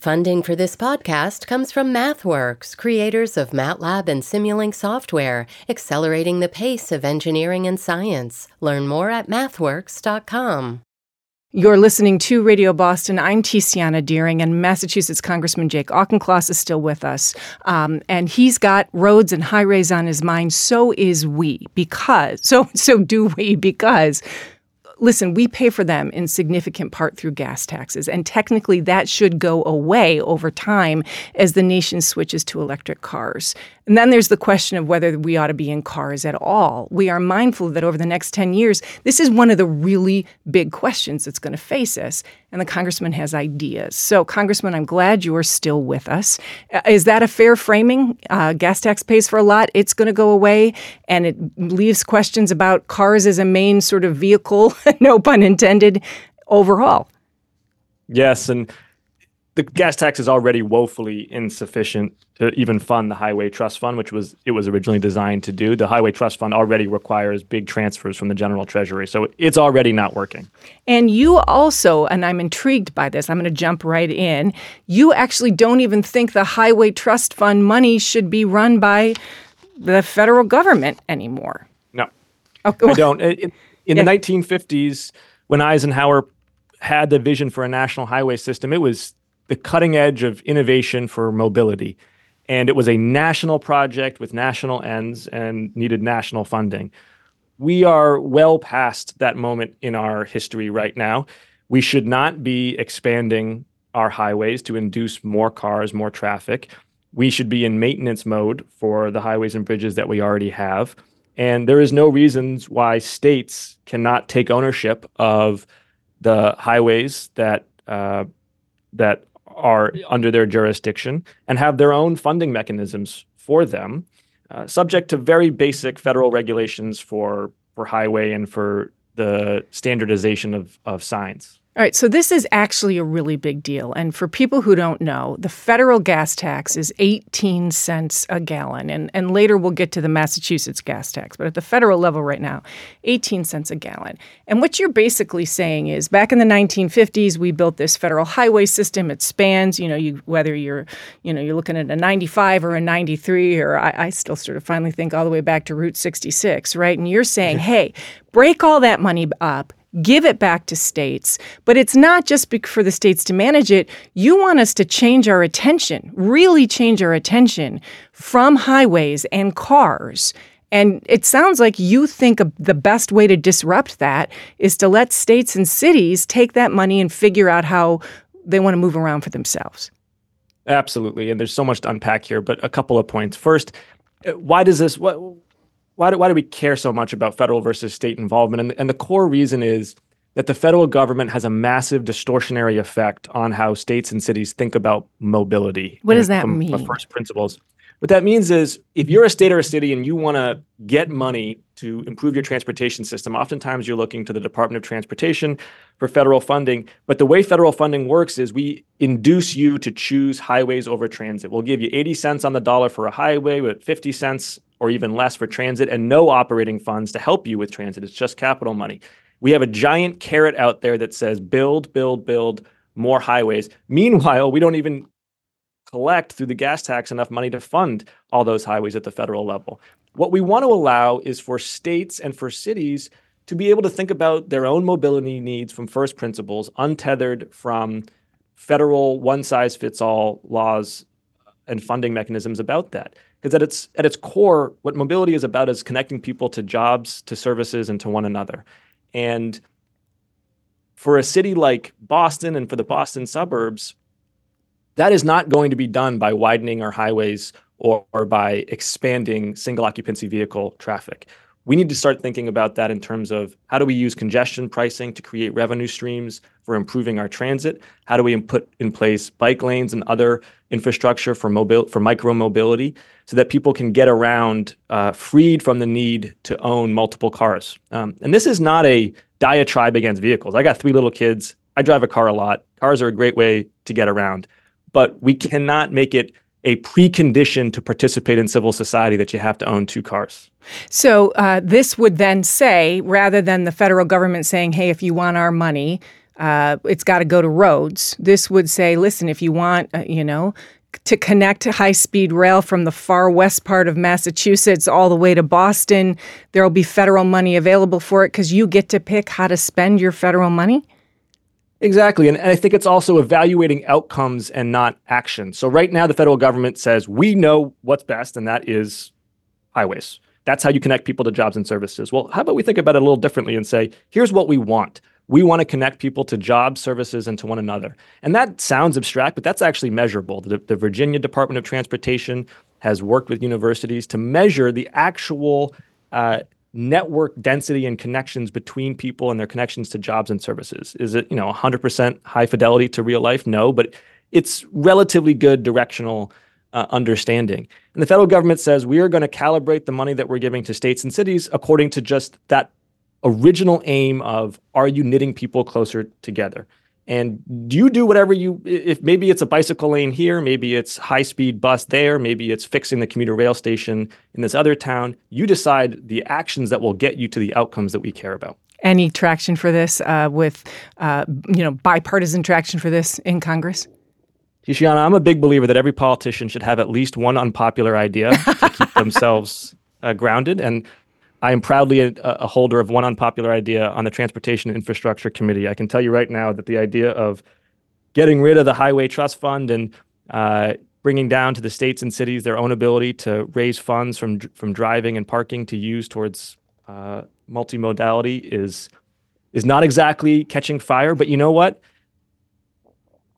Funding for this podcast comes from MathWorks, creators of MATLAB and Simulink software, accelerating the pace of engineering and science. Learn more at mathworks.com. You're listening to Radio Boston. I'm Tiziana Dearing, and Massachusetts Congressman Jake Auchincloss is still with us. Um, and he's got roads and highways on his mind. So is we, because so so do we, because listen, we pay for them in significant part through gas taxes, and technically that should go away over time as the nation switches to electric cars. And then there's the question of whether we ought to be in cars at all. We are mindful that over the next 10 years, this is one of the really big questions that's going to face us. And the congressman has ideas. So, Congressman, I'm glad you are still with us. Uh, is that a fair framing? Uh, gas tax pays for a lot. It's going to go away. And it leaves questions about cars as a main sort of vehicle, no pun intended, overall. Yes. And the gas tax is already woefully insufficient to even fund the highway trust fund which was it was originally designed to do. The highway trust fund already requires big transfers from the general treasury so it's already not working. And you also and i'm intrigued by this i'm going to jump right in you actually don't even think the highway trust fund money should be run by the federal government anymore. No. Okay. i don't. in, in yeah. the 1950s when eisenhower had the vision for a national highway system it was the cutting edge of innovation for mobility. And it was a national project with national ends and needed national funding. We are well past that moment in our history right now. We should not be expanding our highways to induce more cars, more traffic. We should be in maintenance mode for the highways and bridges that we already have. And there is no reasons why states cannot take ownership of the highways that uh, that are under their jurisdiction and have their own funding mechanisms for them, uh, subject to very basic federal regulations for for highway and for the standardization of, of signs. All right, so this is actually a really big deal. And for people who don't know, the federal gas tax is 18 cents a gallon. And, and later we'll get to the Massachusetts gas tax. But at the federal level right now, 18 cents a gallon. And what you're basically saying is back in the 1950s, we built this federal highway system. It spans, you know, you, whether you're, you know, you're looking at a 95 or a 93, or I, I still sort of finally think all the way back to Route 66, right? And you're saying, mm-hmm. hey, break all that money up give it back to states. But it's not just for the states to manage it. You want us to change our attention, really change our attention from highways and cars. And it sounds like you think the best way to disrupt that is to let states and cities take that money and figure out how they want to move around for themselves. Absolutely. And there's so much to unpack here, but a couple of points. First, uh, why does this what why do, why do we care so much about federal versus state involvement? And, and the core reason is that the federal government has a massive distortionary effect on how states and cities think about mobility. What does that from, mean? First principles. What that means is if you're a state or a city and you want to get money to improve your transportation system, oftentimes you're looking to the Department of Transportation for federal funding. But the way federal funding works is we induce you to choose highways over transit. We'll give you 80 cents on the dollar for a highway with 50 cents or even less for transit and no operating funds to help you with transit. It's just capital money. We have a giant carrot out there that says build, build, build more highways. Meanwhile, we don't even collect through the gas tax enough money to fund all those highways at the federal level. What we want to allow is for states and for cities to be able to think about their own mobility needs from first principles, untethered from federal one size fits all laws and funding mechanisms about that because at its at its core what mobility is about is connecting people to jobs to services and to one another and for a city like boston and for the boston suburbs that is not going to be done by widening our highways or, or by expanding single occupancy vehicle traffic we need to start thinking about that in terms of how do we use congestion pricing to create revenue streams for improving our transit? How do we put in place bike lanes and other infrastructure for mobile for micro mobility so that people can get around uh, freed from the need to own multiple cars? Um, and this is not a diatribe against vehicles. I got three little kids. I drive a car a lot. Cars are a great way to get around, but we cannot make it a precondition to participate in civil society that you have to own two cars. So uh, this would then say, rather than the federal government saying, "Hey, if you want our money." Uh, it's got to go to roads. This would say, listen, if you want, uh, you know, to connect high speed rail from the far west part of Massachusetts all the way to Boston, there will be federal money available for it because you get to pick how to spend your federal money? Exactly. And, and I think it's also evaluating outcomes and not action. So, right now, the federal government says we know what's best, and that is highways. That's how you connect people to jobs and services. Well, how about we think about it a little differently and say, here's what we want. We want to connect people to jobs, services, and to one another. And that sounds abstract, but that's actually measurable. The, the Virginia Department of Transportation has worked with universities to measure the actual uh, network density and connections between people and their connections to jobs and services. Is it, you know, 100% high fidelity to real life? No, but it's relatively good directional uh, understanding. And the federal government says we are going to calibrate the money that we're giving to states and cities according to just that original aim of are you knitting people closer together? And do you do whatever you, if maybe it's a bicycle lane here, maybe it's high speed bus there, maybe it's fixing the commuter rail station in this other town, you decide the actions that will get you to the outcomes that we care about. Any traction for this uh, with, uh, you know, bipartisan traction for this in Congress? Tiziana, I'm a big believer that every politician should have at least one unpopular idea to keep themselves uh, grounded. And I am proudly a, a, holder of one unpopular idea on the Transportation Infrastructure Committee. I can tell you right now that the idea of getting rid of the Highway Trust Fund and uh, bringing down to the states and cities their own ability to raise funds from from driving and parking to use towards uh, multimodality is is not exactly catching fire. But you know what?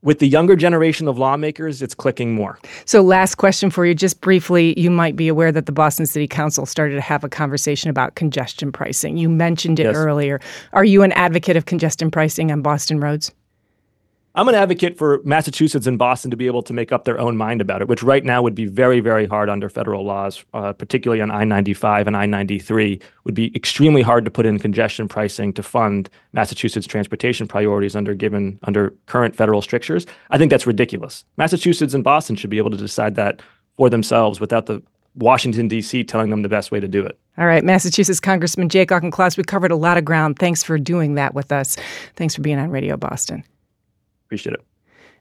With the younger generation of lawmakers, it's clicking more. So, last question for you, just briefly. You might be aware that the Boston City Council started to have a conversation about congestion pricing. You mentioned it yes. earlier. Are you an advocate of congestion pricing on Boston roads? I'm an advocate for Massachusetts and Boston to be able to make up their own mind about it, which right now would be very, very hard under federal laws, uh, particularly on I 95 and I 93. Would be extremely hard to put in congestion pricing to fund Massachusetts transportation priorities under given under current federal strictures. I think that's ridiculous. Massachusetts and Boston should be able to decide that for themselves without the Washington, D.C. telling them the best way to do it. All right, Massachusetts Congressman Jake Auchincloss, we covered a lot of ground. Thanks for doing that with us. Thanks for being on Radio Boston. Appreciate it.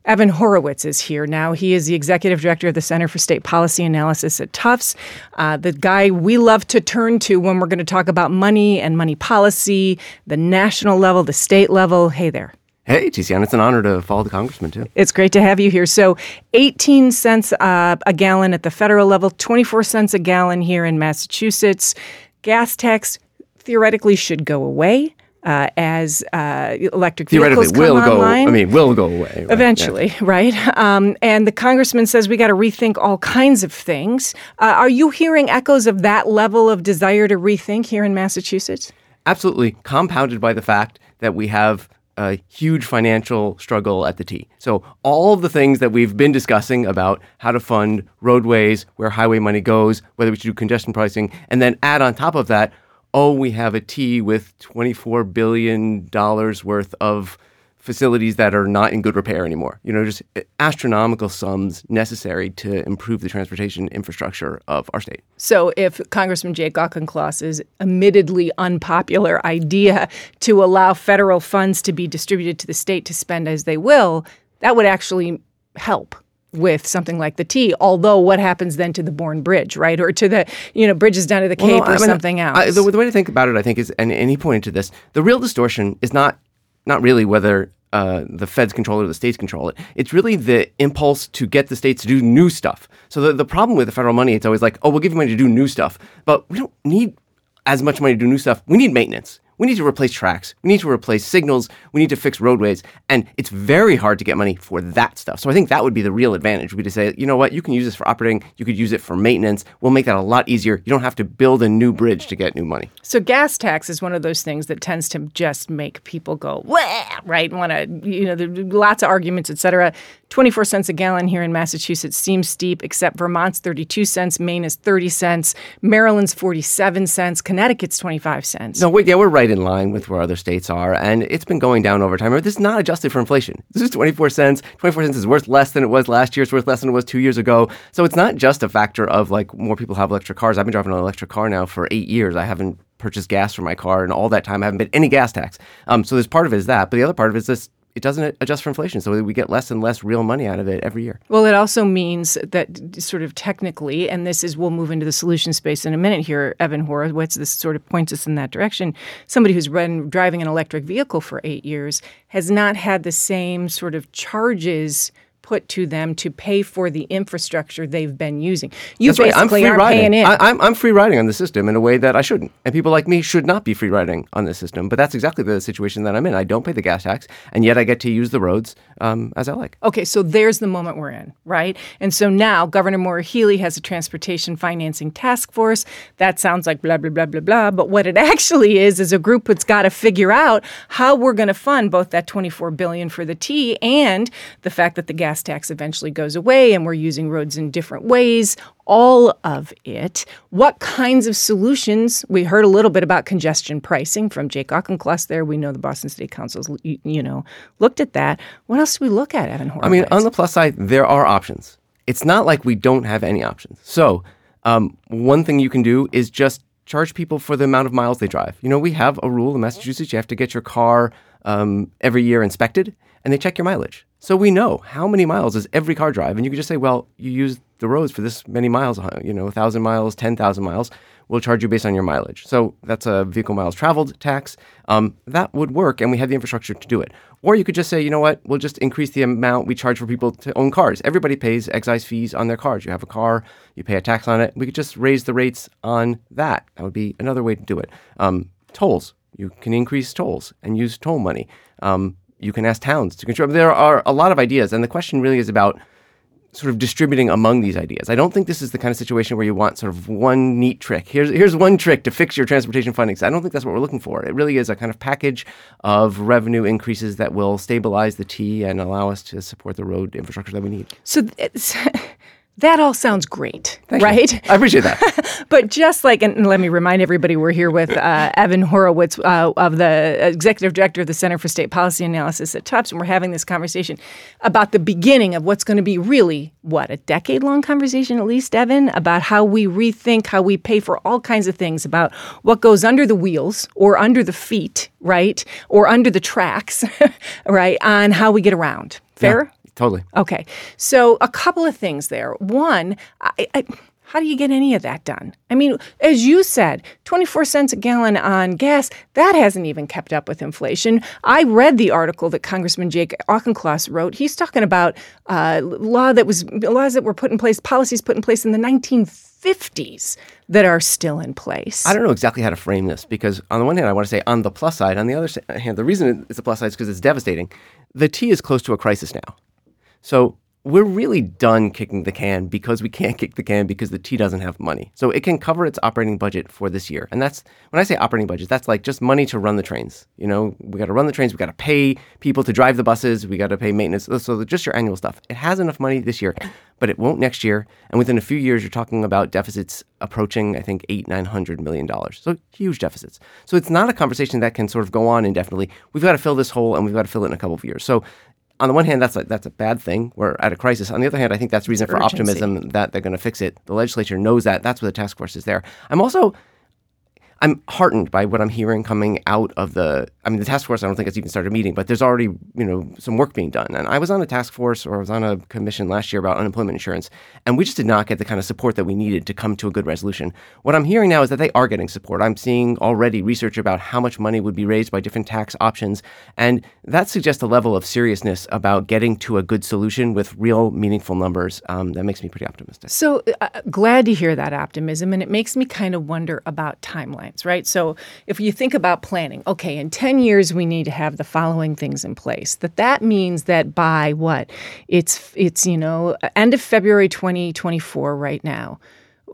Evan Horowitz is here now. He is the executive director of the Center for State Policy Analysis at Tufts, uh, the guy we love to turn to when we're going to talk about money and money policy, the national level, the state level. Hey there. Hey, Tiziana, it's an honor to follow the congressman, too. It's great to have you here. So, 18 cents uh, a gallon at the federal level, 24 cents a gallon here in Massachusetts. Gas tax theoretically should go away uh, as uh, electric vehicles will come go. Online. I mean, will go away right? eventually, yeah. right? Um, and the congressman says we got to rethink all kinds of things. Uh, are you hearing echoes of that level of desire to rethink here in Massachusetts? Absolutely, compounded by the fact that we have a huge financial struggle at the T. So all of the things that we've been discussing about how to fund roadways, where highway money goes, whether we should do congestion pricing, and then add on top of that oh, we have a T with $24 billion worth of facilities that are not in good repair anymore. You know, just uh, astronomical sums necessary to improve the transportation infrastructure of our state. So, if Congressman Jake Auchincloss's admittedly unpopular idea to allow federal funds to be distributed to the state to spend as they will, that would actually help with something like the T. Although, what happens then to the Bourne Bridge, right, or to the you know bridges down to the Cape well, no, or I mean, something else? I, the, the, way to think about it, I think, is and, and he pointed to this: the real distortion is not not really whether. Uh, the feds control it or the states control it. It's really the impulse to get the states to do new stuff. So the, the problem with the federal money, it's always like, oh, we'll give you money to do new stuff, but we don't need as much money to do new stuff. We need maintenance. We need to replace tracks. We need to replace signals. We need to fix roadways. And it's very hard to get money for that stuff. So I think that would be the real advantage to say, you know what, you can use this for operating, you could use it for maintenance. We'll make that a lot easier. You don't have to build a new bridge to get new money. So gas tax is one of those things that tends to just make people go, right? Want to, you know, lots of arguments, et cetera. 24 cents a gallon here in Massachusetts seems steep, except Vermont's 32 cents, Maine is 30 cents, Maryland's 47 cents, Connecticut's 25 cents. No, wait, yeah, we're right in line with where other states are, and it's been going down over time. This is not adjusted for inflation. This is 24 cents. 24 cents is worth less than it was last year. It's worth less than it was two years ago. So it's not just a factor of like more people have electric cars. I've been driving an electric car now for eight years. I haven't purchased gas for my car, and all that time I haven't paid any gas tax. Um, so there's part of it is that, but the other part of it is this it doesn't adjust for inflation. So we get less and less real money out of it every year. Well, it also means that sort of technically, and this is, we'll move into the solution space in a minute here, Evan Horowitz, this sort of points us in that direction. Somebody who's been driving an electric vehicle for eight years has not had the same sort of charges put to them to pay for the infrastructure they've been using. You That's right. I'm basically free riding. paying in. I, I'm, I'm free riding on the system in a way that I shouldn't. And people like me should not be free riding on the system. But that's exactly the situation that I'm in. I don't pay the gas tax, and yet I get to use the roads um, as I like. Okay, so there's the moment we're in, right? And so now Governor Maura Healey has a transportation financing task force. That sounds like blah, blah, blah, blah, blah. But what it actually is, is a group that's got to figure out how we're going to fund both that 24 billion for the T and the fact that the gas tax eventually goes away and we're using roads in different ways. All of it. What kinds of solutions? We heard a little bit about congestion pricing from Jake Auchincloss there. We know the Boston City Council's, you know, looked at that. What else do we look at, Evan Horowitz? I mean, on the plus side, there are options. It's not like we don't have any options. So, um, one thing you can do is just charge people for the amount of miles they drive. You know, we have a rule in Massachusetts you have to get your car um, every year inspected and they check your mileage. So we know how many miles does every car drive. And you can just say, well, you use the roads for this many miles, uh, you know, 1,000 miles, 10,000 miles. We'll charge you based on your mileage. So that's a vehicle miles traveled tax. Um, that would work, and we have the infrastructure to do it. Or you could just say, you know what, we'll just increase the amount we charge for people to own cars. Everybody pays excise fees on their cars. You have a car, you pay a tax on it. We could just raise the rates on that. That would be another way to do it. Um, tolls. You can increase tolls and use toll money. Um, you can ask towns to control. There are a lot of ideas, and the question really is about sort of distributing among these ideas. I don't think this is the kind of situation where you want sort of one neat trick. Here's here's one trick to fix your transportation funding. I don't think that's what we're looking for. It really is a kind of package of revenue increases that will stabilize the T and allow us to support the road infrastructure that we need. So that all sounds great, Thank you. right? I appreciate that. But just like, and let me remind everybody, we're here with uh, Evan Horowitz uh, of the executive director of the Center for State Policy Analysis at Tufts, and we're having this conversation about the beginning of what's going to be really what a decade-long conversation, at least, Evan, about how we rethink how we pay for all kinds of things, about what goes under the wheels or under the feet, right, or under the tracks, right, on how we get around. Fair. Totally. Okay. So a couple of things there. One, I, I, how do you get any of that done? I mean, as you said, 24 cents a gallon on gas, that hasn't even kept up with inflation. I read the article that Congressman Jake Auchincloss wrote. He's talking about uh, law that was laws that were put in place, policies put in place in the 1950s that are still in place. I don't know exactly how to frame this because, on the one hand, I want to say on the plus side. On the other hand, the reason it's a plus side is because it's devastating. The T is close to a crisis now. So we're really done kicking the can because we can't kick the can because the T doesn't have money. So it can cover its operating budget for this year. And that's when I say operating budget, that's like just money to run the trains. You know, we got to run the trains, we got to pay people to drive the buses, we got to pay maintenance. So just your annual stuff. It has enough money this year, but it won't next year. And within a few years, you're talking about deficits approaching, I think, eight, nine hundred million dollars. So huge deficits. So it's not a conversation that can sort of go on indefinitely. We've got to fill this hole and we've got to fill it in a couple of years. So on the one hand, that's a, that's a bad thing. We're at a crisis. On the other hand, I think that's reason for Urgency. optimism that they're going to fix it. The legislature knows that. That's why the task force is there. I'm also I'm heartened by what I'm hearing coming out of the. I mean, the task force. I don't think it's even started a meeting, but there's already you know some work being done. And I was on a task force or I was on a commission last year about unemployment insurance, and we just did not get the kind of support that we needed to come to a good resolution. What I'm hearing now is that they are getting support. I'm seeing already research about how much money would be raised by different tax options, and that suggests a level of seriousness about getting to a good solution with real meaningful numbers. Um, that makes me pretty optimistic. So uh, glad to hear that optimism, and it makes me kind of wonder about right? So if you think about planning, okay, in 10 years we need to have the following things in place. That that means that by what? It's it's, you know, end of February 2024 right now.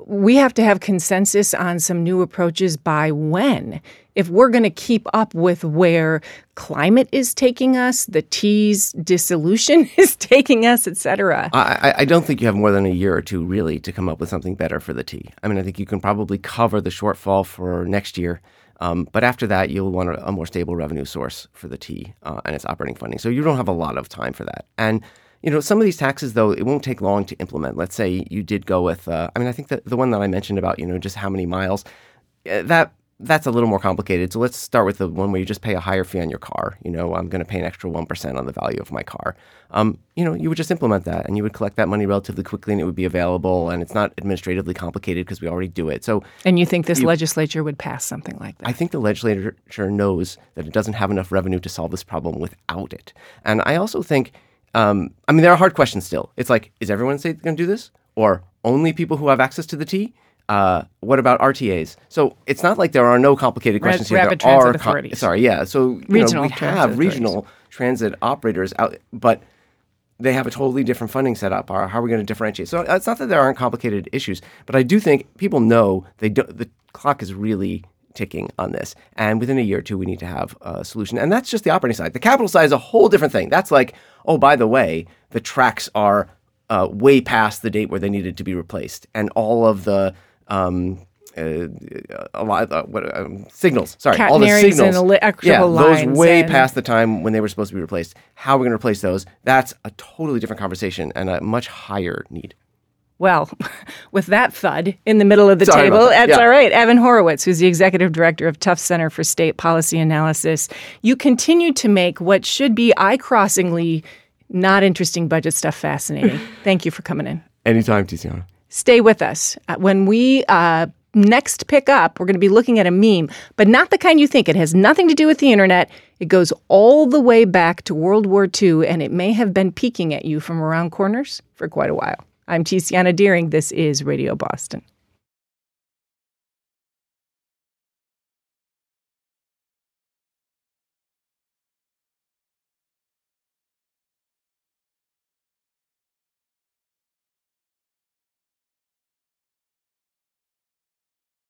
We have to have consensus on some new approaches by when? If we're going to keep up with where climate is taking us, the T's dissolution is taking us, et cetera. I, I- don't think you have more than a year or two really to come up with something better for the T. I mean, I think you can probably cover the shortfall for next year. Um, but after that, you'll want a, a more stable revenue source for the T uh, and its operating funding. So you don't have a lot of time for that. And you know, some of these taxes, though, it won't take long to implement. Let's say you did go with, uh, I mean, I think that the one that I mentioned about, you know, just how many miles, uh, that that's a little more complicated. So let's start with the one where you just pay a higher fee on your car. You know, I'm going to pay an extra 1% on the value of my car. Um, you know, you would just implement that and you would collect that money relatively quickly and it would be available and it's not administratively complicated because we already do it. So And you think this legislature would pass something like that? I think the legislature knows that it doesn't have enough revenue to solve this problem without it. And I also think, um, I mean, there are hard questions still. It's like, is everyone in going to do this? Or only people who have access to the T? Uh, what about RTAs? So it's not like there are no complicated Ra- questions here. rapid there are transit authorities. sorry, yeah. So Regional know, we have regional transit operators out, but they have a totally different funding setup. Or how are we going to differentiate? So it's not that there aren't complicated issues, but I do think people know they do, the clock is really ticking on this, and within a year or two, we need to have a solution. And that's just the operating side. The capital side is a whole different thing. That's like, oh, by the way, the tracks are uh, way past the date where they needed to be replaced, and all of the um, uh, a lot uh, what um, signals. Sorry, all the signals. electrical yeah, those way and- past the time when they were supposed to be replaced. How are we going to replace those? That's a totally different conversation and a much higher need. Well, with that thud in the middle of the Sorry table, that. that's Yeah. all right. Evan Horowitz, who's the executive director of Tufts Center for State Policy Analysis, you continue to make what should be eye crossingly not interesting budget stuff fascinating. Thank you for coming in. Anytime, Tiziana. Stay with us. Uh, When we uh, next pick up, we're going to be looking at a meme, but not the kind you think. It has nothing to do with the internet. It goes all the way back to World War II, and it may have been peeking at you from around corners for quite a while. I'm Tiziana Dearing. This is Radio Boston.